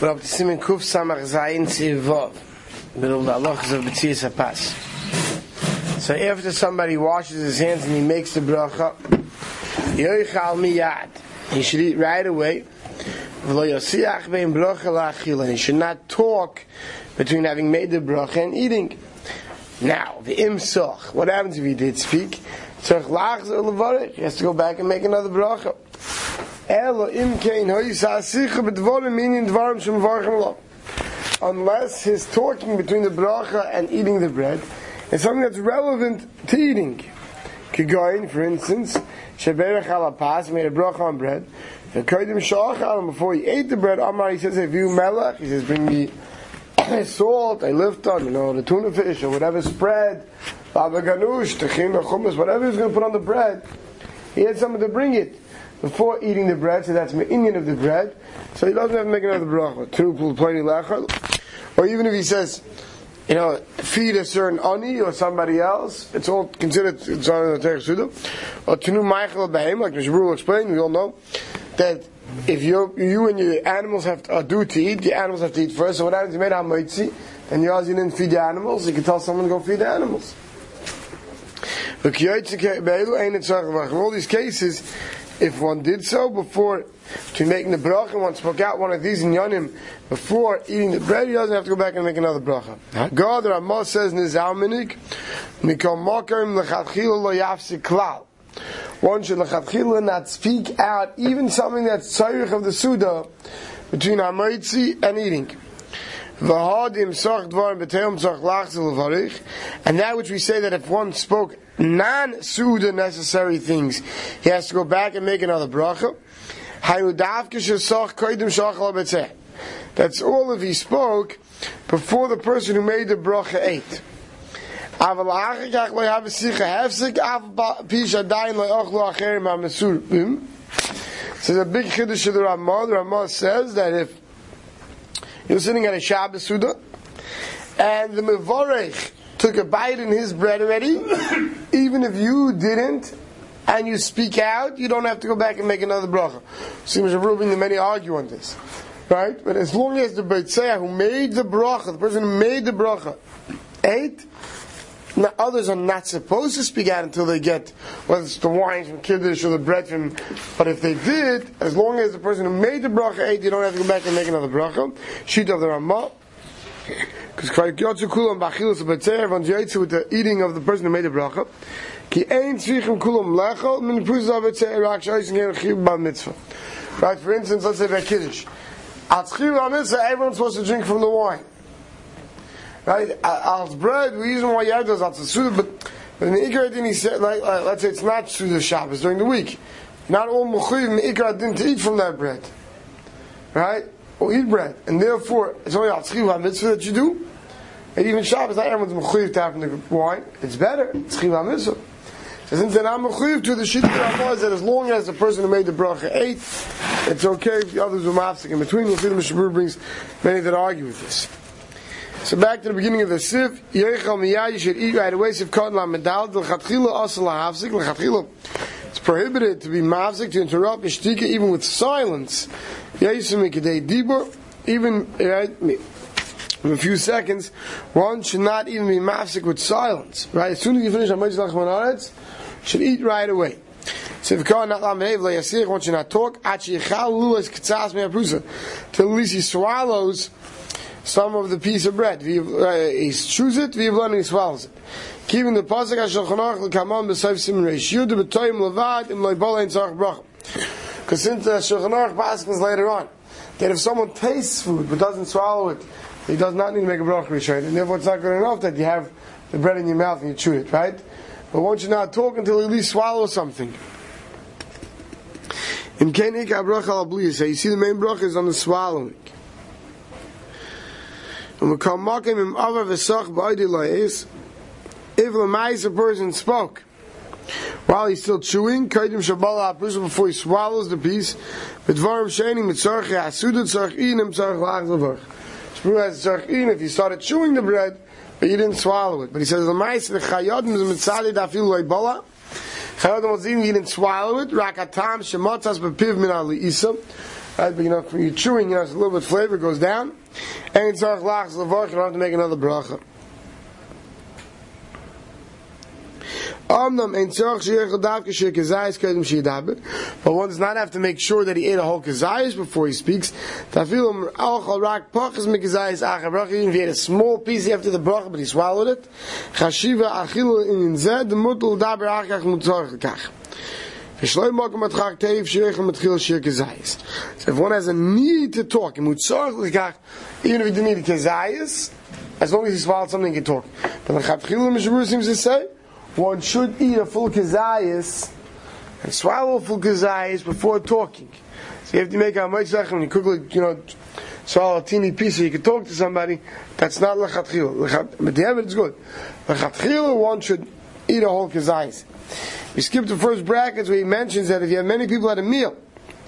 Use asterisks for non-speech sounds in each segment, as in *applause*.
We're up to Siman Kuf Samach Zayin Tzivov. Middle of the halachas of B'tzias HaPas. So after somebody washes his hands and he makes the bracha, Yoichal miyad. He should eat right away. V'lo yosiach bein bracha la'achila. And he should not talk between having made the bracha and eating. Now, the imsoch. What happens if he did speak? He has to go back and make another bracha. Unless his talking between the bracha and eating the bread is something that's relevant to eating. Kigoin, for instance, sheberach alapas made a bracha on bread. Before he ate the bread. Amar he says, "If you melech," he says, "Bring me *coughs* salt, I lift on, you know, the tuna fish or whatever spread, baba ganush, techin, chumas, whatever he's going to put on the bread. He had someone to bring it before eating the bread, so that's Indian of the bread. So he doesn't have to make another bracha. Or even if he says, you know, feed a certain ani or somebody else, it's all considered it's on the Suda. Or tenu meichel behem, like Mr. will explained, we all know that if you you and your animals have to, are due to eat, the animals have to eat first. So what happens? You made hamoitzi, and you you didn't feed the animals. You can tell someone to go feed the animals. All these cases, if one did so before to making the bracha, one spoke out one of these in Yonim before eating the bread, he doesn't have to go back and make another bracha. God, Ramah says in his Alminik, Mikol Mokarim Lechatchil Lo Yafsik Klal. One should lechatchila not speak out even something that's tzarich of the suda between hamaitzi and eating. And that which we say that if one spoke non-suda necessary things, he has to go back and make another bracha. That's all if he spoke before the person who made the bracha ate. So a big chiddush of the Ramah. The Ramah says that if you're sitting at a Shabbos Suda, and the Mevorech took a bite in his bread already, *coughs* even if you didn't, and you speak out, you don't have to go back and make another bracha. Seems Reuben many argue on this. Right? But as long as the Beitzah who made the bracha, the person who made the bracha, ate, now, others are not supposed to speak out until they get whether it's the wine from kiddush or the bread from. But if they did, as long as the person who made the bracha ate, you don't have to go back and make another bracha. Sheet of the Ramah. Because everyone's Yotzu with the eating of the person who made the bracha. Right, for instance, let's say by Kiddush. Everyone's supposed to drink from the wine. Right? Als bread, we use why Yad does as a suda, but in the Ikar din he said, like, like, let's say it's not suda Shabbos during the week. Not all mechuyev in the Ikar din to eat from that bread. Right? Or eat bread. And therefore, it's only al tzchiv mitzvah that you do. And even Shabbos, not everyone's mechuyev to have from the wine. It's better. It's Tzchiv mitzvah. So since they're not mechuyev to the shit that is that as long as the person who made the bracha ate, it's okay if the others were mafsik in between. You'll see the Mishnah Berurah brings many that argue with this. So back to the beginning of the Sif, Yerichel Miyah, you should eat right away, Sif Kod La Medal, L'chatchila Asa Lahavzik, L'chatchila. It's prohibited to be mavzik, to interrupt Ishtika, even with silence. Yesim Mikadei Dibur, even, right, in a few seconds, one should not even be mavzik with silence, right? As soon as you finish Amayz Lachman should eat right away. So if God not lamev layasir, one should not talk. Achi yichal luas k'tzas me'aprusa. Till at least he swallows some of the piece of bread. Uh, he chews it, and he swallows it. Keeping the pasuk hashulchanach l'kamon b'sayv simin reish yud b'toyim levad im loibola in tzarch bracha. Because since the shulchanach pasuk later on, that if someone tastes food but doesn't swallow it, he does not need to make a bracha and therefore it's not good enough that you have the bread in your mouth and you chew it, right? But one you not talk until you at least swallow something. In Kenik bracha al you see the main bracha is on the swallowing. And we come makim im ava v'sach ba'idi la'is, if l'mais a person spoke, while he's still chewing, kaidim shabala person before he swallows the piece, b'dvarim shenim mitzarech yasuda tzarech inim tzarech lach levarch. Shpru has tzarech in if he started chewing the bread, but he didn't swallow it. But he says, l'mais the chayodim is mitzali dafil lo'ibala, chayodim even, he didn't swallow it, rakatam shemotzas bepiv min ali isam, Right? But you know, when you're chewing, you know, it's a little bit flavor goes down. And tzarich lachs levarch, you don't have to make another bracha. But one does not have to make sure that he ate a whole kezayis before he speaks. Um, bracha. Even if he ate a small piece after the bracha, but he swallowed it. So if one has a need to talk, even if he need kezayis, as long as he swallowed something, he can talk. But the Chatchilu Mishnah Berurah seems to say, one should eat a full kezayis and swallow a full kezayis before talking. So you have to make a mitzvah when you quickly, you know, swallow a teeny piece so you can talk to somebody. That's not lechatchilu. But the is good. Lechatchilu, one should eat a whole kezayis. We skipped the first brackets where he mentions that if you have many people at a meal,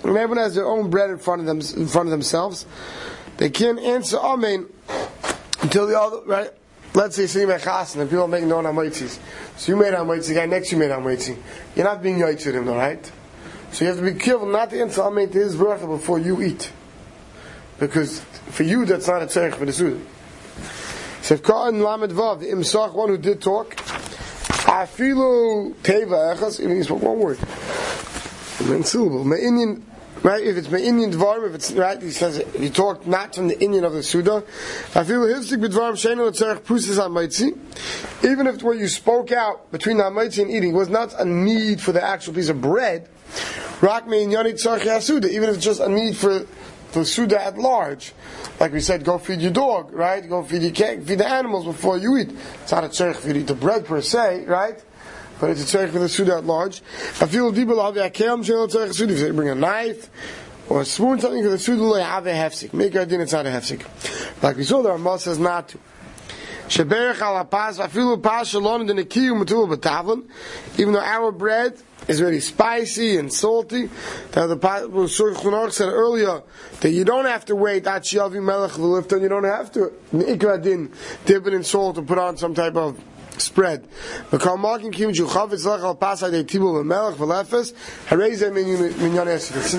and everyone has their own bread in front of them, in front of themselves, they can't answer Amen until the other, right? Let's say sitting by Chasen and people are making their own. So you made hamitzis, the guy next to you made hamitzis. You're not being yaitz with him, though, right? So you have to be careful not to answer Amen to his bracha before you eat. Because for you, that's not a tzarech for the Suda. So Ka'an Lamed Vav, the Imsach, one who did talk, Afilu teva echas, even he spoke one word. One syllable. Me'inyan, right? If it's me'inyan dvarim, if it's, right, he says, he talked not from the Indian of the Suda. Afilu hivsik b'dvarim sheinu l'tzarech pusas ha'maitzi. Even if what you spoke out between the ha'maitzi and eating was not a need for the actual piece of bread, rak me'in yanit tzarech Suda, even if it's just a need for the Suda at large. Like we said, go feed your dog, right? Go feed your cat, feed the animals before you eat. It's not a tzarech for you eat the bread per se, right? But it's a tzarech for the Suda at large. I feel deeper love yakem shel tzarech Suda. If they bring a knife or a spoon, something for the Suda, have a hefsik. Make a din, it's not a hefsik. Like we saw, the Ramah says not to. Afilu pas shalom. Even though our bread is very spicy and salty, that the Shulchan said earlier that you don't have to wait at Shiavi Melech V'lifton, you don't have to Ikra din dip it in salt or put on some type of spread. Since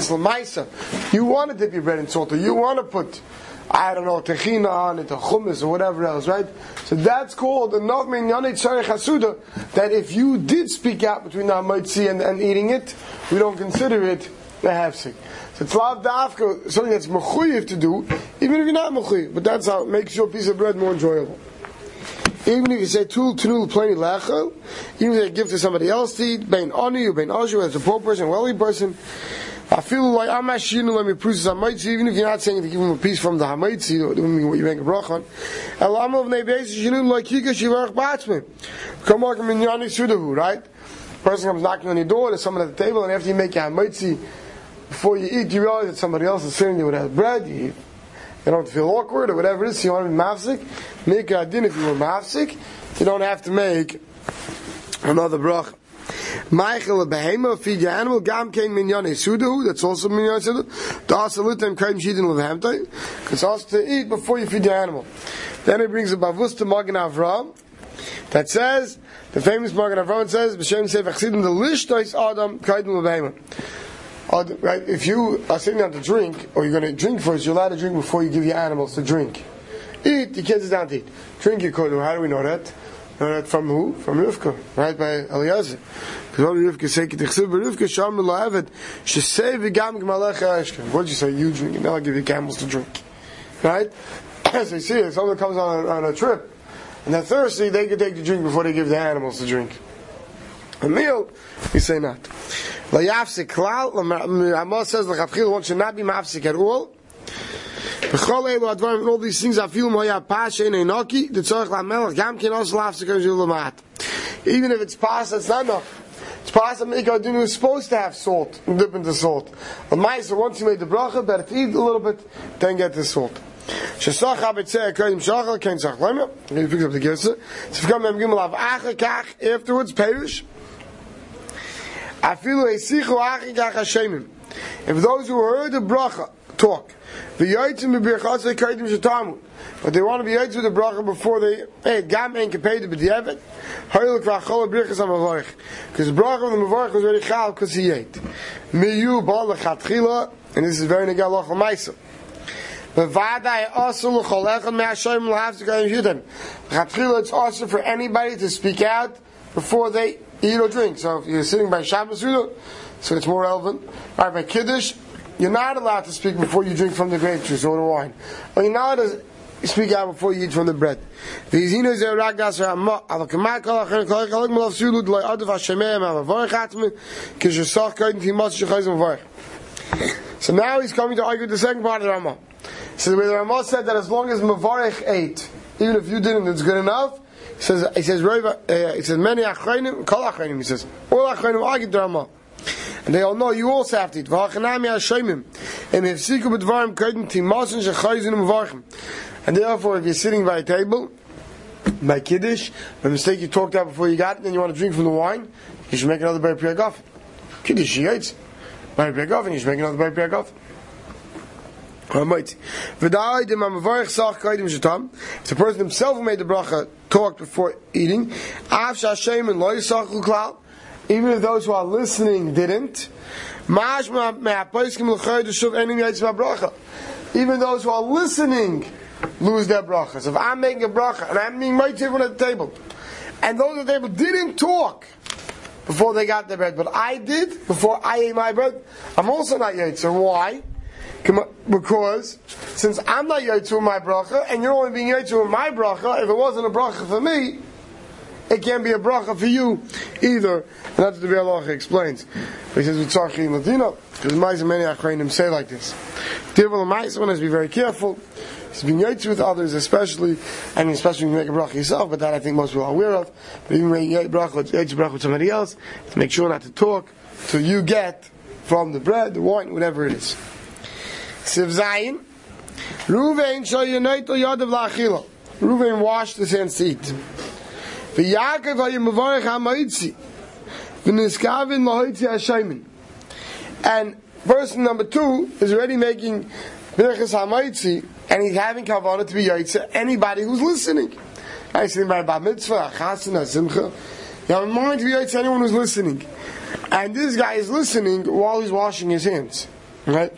Lamaisa, you want to dip your bread in salt, or you want to put I don't know, techina on it, or hummus, or whatever else, right? So that's called enough minyanit tzarech hasuda, that if you did speak out between the hamaitzi and, and eating it, we don't consider it a hefsek. So it's lav dafka, something that's mechuyev to do, even if you're not mechuyev, but that's how it makes your piece of bread more enjoyable. Even if you say tul tunul plenty lechel, even if you give to somebody else to eat, bein or bein ashu, as a poor person, wealthy person, I feel like I'm let me prove hamaitzi, even if you're not saying to give him a piece from the hamaitzi, or doing what you make a brach on. Elam of nebeis shinu like kika shivarach batzme. Come on, minyani sudahu, right? Person comes knocking on your door, there's someone at the table, and after you make your hamaitzi, before you eat, you realize that somebody else is sitting there with bread. You, you don't feel awkward or whatever it is. You want to be mafsik, make a din if you were mafsik. You don't have to make another brach. Michael behema feed your animal gam kein minyan sudu that's also minyan sudu das lutem kein shidin levhamtai it's also to eat before you feed your animal then it brings a bavus to Magen Avram that says the famous Magen Avram says b'shem sefer chsidim the lishtois adam kein levhema Right, if you are sitting down to drink, or you're going to drink first, you're allowed to drink before you give your animals to drink. Eat, your kids is down to eat. Drink your kodu. How do we know that? That from who? From Rivka, right by Eliezer. Because what did Rivka say? Kitechsiv Rivka sham l'havet shesei v'gam g'malecha eshken. What did you say? You drink, and now I'll give you camels to drink. Right? *clears throat* As they see it, someone comes on a, on a trip, and they're thirsty, they can take the drink before they give the animals to drink. A meal, we say not. Layafsik klal, Ramah says, l'chatchil, one should not be mafsik at all. All these things, afilu moya pasha in enoki, the tzorach lamelech, gam ken also lafsik zil lamat. Even if it's pasta, it's not enough. It's pasta mikadinu is supposed to have salt, dip into salt. A ma'aser, once you made the bracha, better eat a little bit, then get the salt. Habetzeh kodim shachal ken sach lemer. He picks up the gersa. So if come mem gimel kach afterwards perish. Afilu esichu acher kach hashemim. If those who heard the bracha talk, the but they want to be yaitz with the bracha before they hey gam ein kaped b'diavad. Hoyel kvachol brichas amavarich because the bracha of the mavarich was already chal because he ate. Miyu bal lechatchila And this is very negal lachal ma'isa. Bevadai asul l'chol echad me'ashoyim l'havzik ayim yudin. Chatchila, it's also for anybody to speak out before they eat or drink. So if you're sitting by Shabbos Suda, so it's more relevant. All right, by Kiddush, you're not allowed to speak before you drink from the grape juice or the wine. Or you're not allowed to speak out before you eat from the bread. So now he's coming to argue the second part of the Ramah. So the Ramah said that as long as Mavarech ate, even if you didn't, it's good enough. He says, he says, uh, he says, many achreinim, kol he says, all achreinim argued the Ramah. And they all know you also have to eat. V'hachanami ha'shoimim. Em hefsiku b'dvarim kodim timasin shechayzin u'mavarchim. And therefore, if you're sitting by a table, by Kiddush, by mistake you talked out before you got it, and you want to drink from the wine, you should make another Bar Priyagaf. Kiddush, he eats. Bar Priyagaf, and you should make another Bar Priyagaf. If the person himself who made the bracha talked before eating, even if those who are listening didn't, even those who are listening lose their brachas. If I'm making a bracha and I'm being right here at the table, and those at the table didn't talk before they got their bread, but I did before I ate my bread, I'm also not Yitzhak. Why? Because since I'm not Yotzu my bracha, and you're only being Yotzu my bracha, if it wasn't a bracha for me, it can't be a bracha for you either. And that's what the Biur Halacha explains. He says, Vitzarchi Latino, because Maisa many Achrayim say like this. Divul Maisa, one has to be very careful. He's being Yotzu with others, especially, and especially when you make a bracha yourself, but that I think most people are aware of. But even when you a bracha, with somebody else, to make sure not to talk till you get from the bread, the wine, whatever it is. Siv Zayin. Ruvain shall unite the yad of la'achila. Ruvain washed his hands to eat. V'Yaakov hayim mevarech ha'ma'itzi. V'niskavin la'hoitzi ha'shaymin. And person number two is already making Birchas HaMaitzi, and he's having kavanah to be Yaitze, anybody who's listening. I say by Bar Mitzvah, Chasen, Simcha. You have a mind to be Yaitze anyone who's listening. And this guy is listening while he's washing his hands. Right?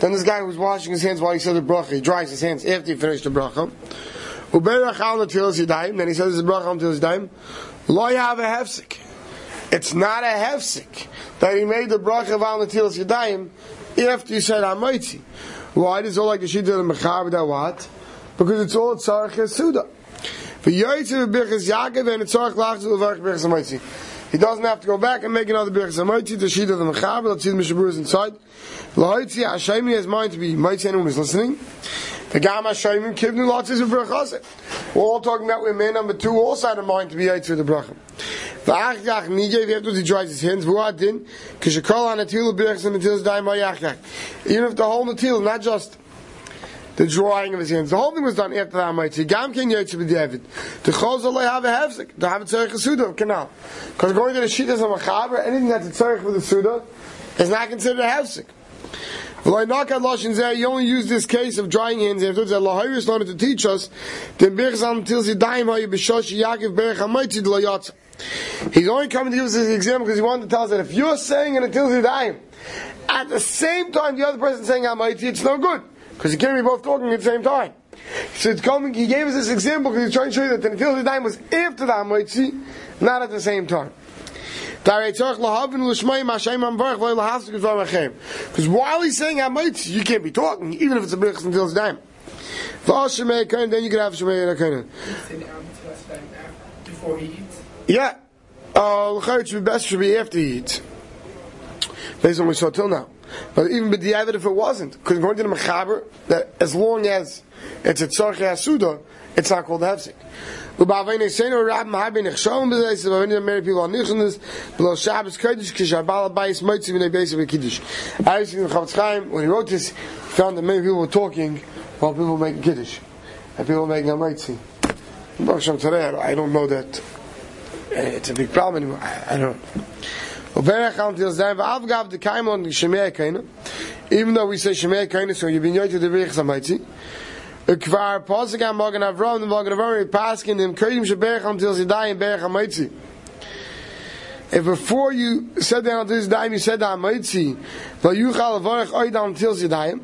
Then this guy was washing his hands while he said the bracha. He dries his hands after he finished the bracha. Then he says the bracha until his daim. Lo have a hefsik. It's not a hefsik that he made the bracha the tilas yadayim after he said hamaitzi. Why? Is all like the shita of mechaber that what? Because it's all tzarech yesuda. For yoytze b'birchas Yaakov and it's tzarech lachzu l'varech b'birchas hamaitzi. He doesn't have to go back and make another birchas hamoitzi to sheet of the mechaber. The Mishnah Berurah is inside. Lahoitzi Hashem has mind to be mighty anyone who's listening. The Gam Hashem kivnu lots is a brachas. We're all talking about man number two also had a mind to be yaitz with the bracha. V'achgach nigay after he dries his hands. V'uadin kishakol on atil birchas and atil daim v'yachgach. Even if the whole natil, not just the drawing of his hands. The whole thing was done after the Hamaitzi. Gam ken yotze b'diavad. The chol have a hefzik. To have a tzarech a suda canal. Because going to the shittas of machaber, anything that's a tzarech with a suda is not considered a hefzik. You only use this case of drying hands afterwards. Allah wanted to teach us He's only coming to give us this example because he wanted to tell us that if you're saying it until Zidayim, at the same time the other person saying Hamaiti, it's no good. Because you can't be both talking at the same time. So it's coming, he gave us this example because he's trying to show you that the Nefil time was after the Hamoitzi, not at the same time. Because while he's saying Hamoitzi, you can't be talking, even if it's a Birchas until it's time. Then you can have. Before he eats? Yeah. Uh, it should be best should be after he eats. Based on what we saw till now. But even with the b'diavad if it wasn't, because according to the mechaber, that as long as it's a tzarche asuda, it's not called hefsek. Ubavene people are nichshanis, below Shabbos kodesh, kishabal bayis moitzi v'nei beis v'kiddush. I was in Chafetz Chaim, when he wrote this, found that many people were talking while people making kiddush, and people making a moitzi. Today, I don't know that eh, it's a big problem anymore. I, don't know. Even though we say Shemei Kaina, so you've been to the Birch Samaitzi. The Magen Avram, Paskin, Sheberch until Zidai in if before you said down to this daim, you said down Maitzi, Vayuchal Varech Oidam Til Zidayim,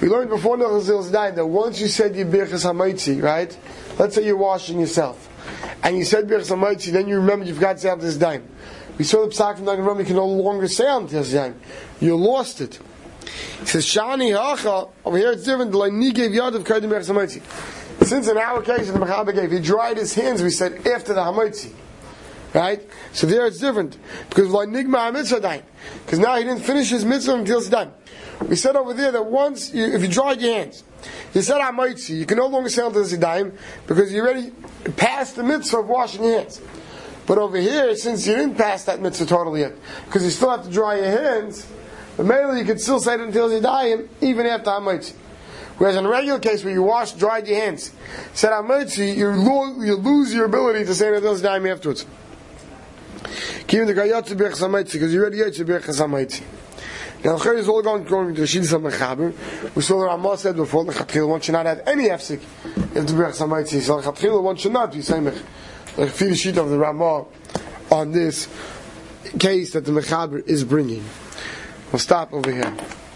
we learned before the Til Zidayim that once you said Yibirchas HaMaitzi, right? Let's say you're washing yourself, and you said Birchas HaMaitzi, then you remember you forgot to say this daim. We saw the psak from the Ram, you can no longer say on Til Zidayim. You lost it. He says, Shani Hacha, over here it's different, like Ni gave Yad of Kaidim Birchas HaMaitzi. Since in our case, the Mechaber gave, he dried his hands, we said, after the Hamaitzi. Right? So there it's different. Because like Nigma mitzvah Because now he didn't finish his mitzvah until it's done. We said over there that once, you, if you dried your hands, you said Hamaitzi, you can no longer say until it's dime because you already passed the mitzvah of washing your hands. But over here, since you didn't pass that mitzvah totally yet, because you still have to dry your hands, but mainly you can still say it until you die, even after Hamaitzi. Whereas in a regular case where you wash, dried your hands, said Hamaitzi, you, lo- you lose your ability to say it until you die afterwards. Birch Samaitzi, because you already ate Birch Samaitzi. Now, the is all going, going to Shidis of Mechaber. We saw the Ramah said before, the Chatchil, one should not have any hefsik if the Birch Samaitzi. So the Chatchil, one should not be feel the sheet of the Ramah on this case that the Mechaber is bringing. We'll stop over here.